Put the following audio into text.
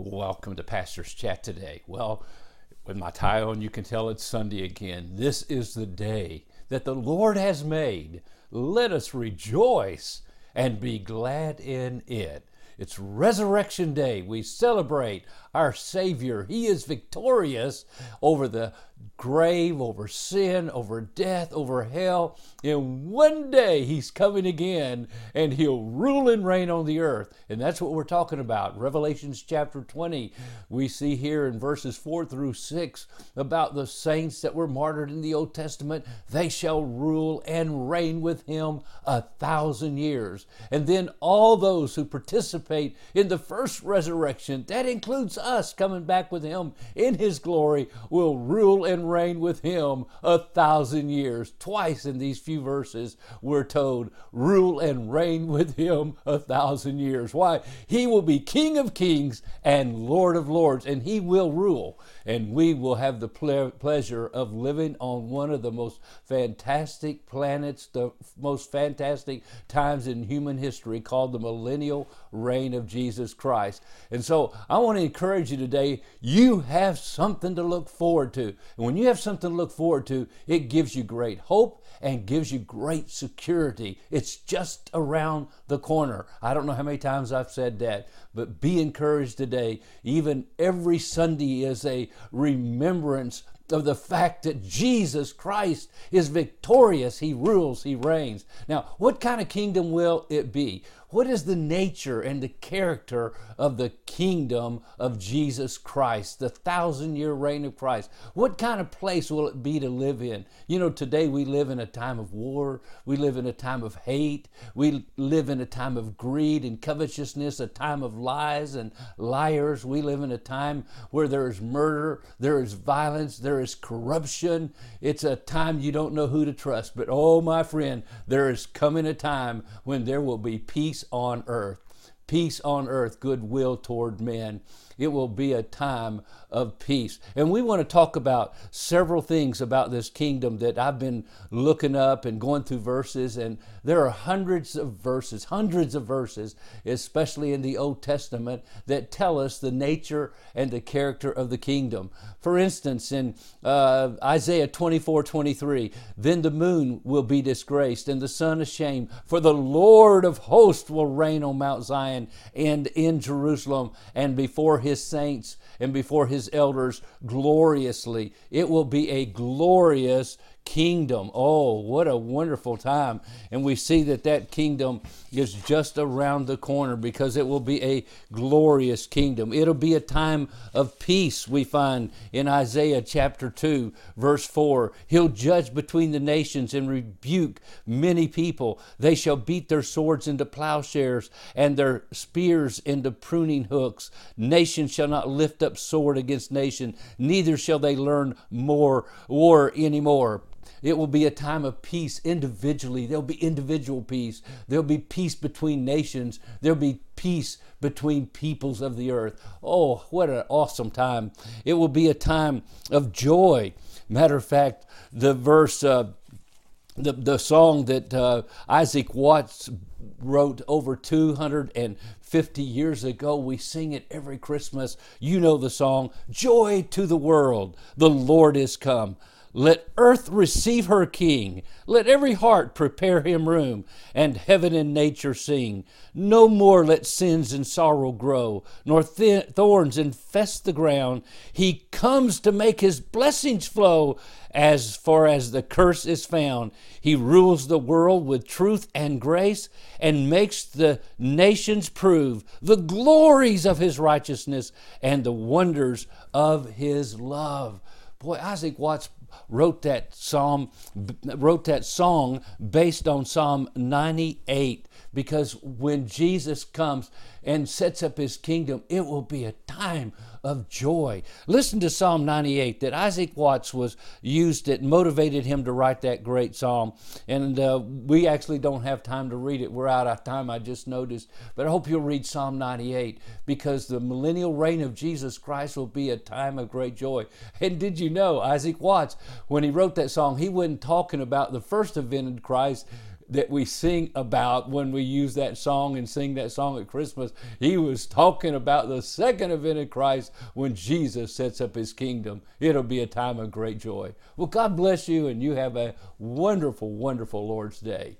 Welcome to Pastor's Chat today. Well, with my tie on, you can tell it's Sunday again. This is the day that the Lord has made. Let us rejoice and be glad in it. It's Resurrection Day. We celebrate our Savior. He is victorious over the grave, over sin, over death, over hell. And one day He's coming again and He'll rule and reign on the earth. And that's what we're talking about. Revelations chapter 20, we see here in verses 4 through 6 about the saints that were martyred in the Old Testament. They shall rule and reign with Him a thousand years. And then all those who participate in the first resurrection, that includes us coming back with Him in His glory, will rule and reign with Him a thousand years. Twice in these few verses, we're told, rule and reign with Him a thousand years. Why? He will be King of kings and Lord of lords, and He will rule. And we will have the ple- pleasure of living on one of the most fantastic planets, the most fantastic times in human history called the millennial reign of Jesus Christ. And so I want to encourage you today you have something to look forward to. And when you have something to look forward to, it gives you great hope and gives you great security. It's just around the corner. I don't know how many times I've said that, but be encouraged today. Even every Sunday is a remembrance of the fact that Jesus Christ is victorious. He rules, He reigns. Now, what kind of kingdom will it be? What is the nature and the character of the kingdom of Jesus Christ, the thousand year reign of Christ? What kind of place will it be to live in? You know, today we live in a time of war, we live in a time of hate, we live in a time of greed and covetousness, a time of lies and liars. We live in a time where there is murder, there is violence, there is corruption. It's a time you don't know who to trust. But oh, my friend, there is coming a time when there will be peace on earth. Peace on earth, goodwill toward men. It will be a time of peace. And we want to talk about several things about this kingdom that I've been looking up and going through verses. And there are hundreds of verses, hundreds of verses, especially in the Old Testament, that tell us the nature and the character of the kingdom. For instance, in uh, Isaiah 24 23, then the moon will be disgraced and the sun ashamed, for the Lord of hosts will reign on Mount Zion and in Jerusalem and before his saints and before his elders gloriously. It will be a glorious kingdom. Oh, what a wonderful time. And we see that that kingdom is just around the corner because it will be a glorious kingdom. It'll be a time of peace, we find in Isaiah chapter 2, verse 4. He'll judge between the nations and rebuke many people. They shall beat their swords into plowshares and their spears into pruning hooks. Nation shall not lift up sword against nation, neither shall they learn more war anymore. It will be a time of peace individually. There'll be individual peace. There'll be peace between nations. There'll be peace between peoples of the earth. Oh, what an awesome time. It will be a time of joy. Matter of fact, the verse, uh, the, the song that uh, Isaac Watts wrote over 250 years ago. We sing it every Christmas. You know the song, Joy to the World, the Lord is come. Let earth receive her king. Let every heart prepare him room, and heaven and nature sing. No more let sins and sorrow grow, nor th- thorns infest the ground. He comes to make his blessings flow as far as the curse is found. He rules the world with truth and grace and makes the nations prove the glories of his righteousness and the wonders of his love. Boy, Isaac Watts wrote that psalm wrote that song based on Psalm 98 because when Jesus comes and sets up his kingdom it will be a time of joy. Listen to Psalm 98 that Isaac Watts was used that motivated him to write that great psalm. And uh, we actually don't have time to read it. We're out of time, I just noticed. But I hope you'll read Psalm 98 because the millennial reign of Jesus Christ will be a time of great joy. And did you know, Isaac Watts, when he wrote that song, he wasn't talking about the first event in Christ that we sing about when we use that song and sing that song at Christmas. He was talking about the second event of Christ when Jesus sets up his kingdom. It'll be a time of great joy. Well, God bless you, and you have a wonderful, wonderful Lord's Day.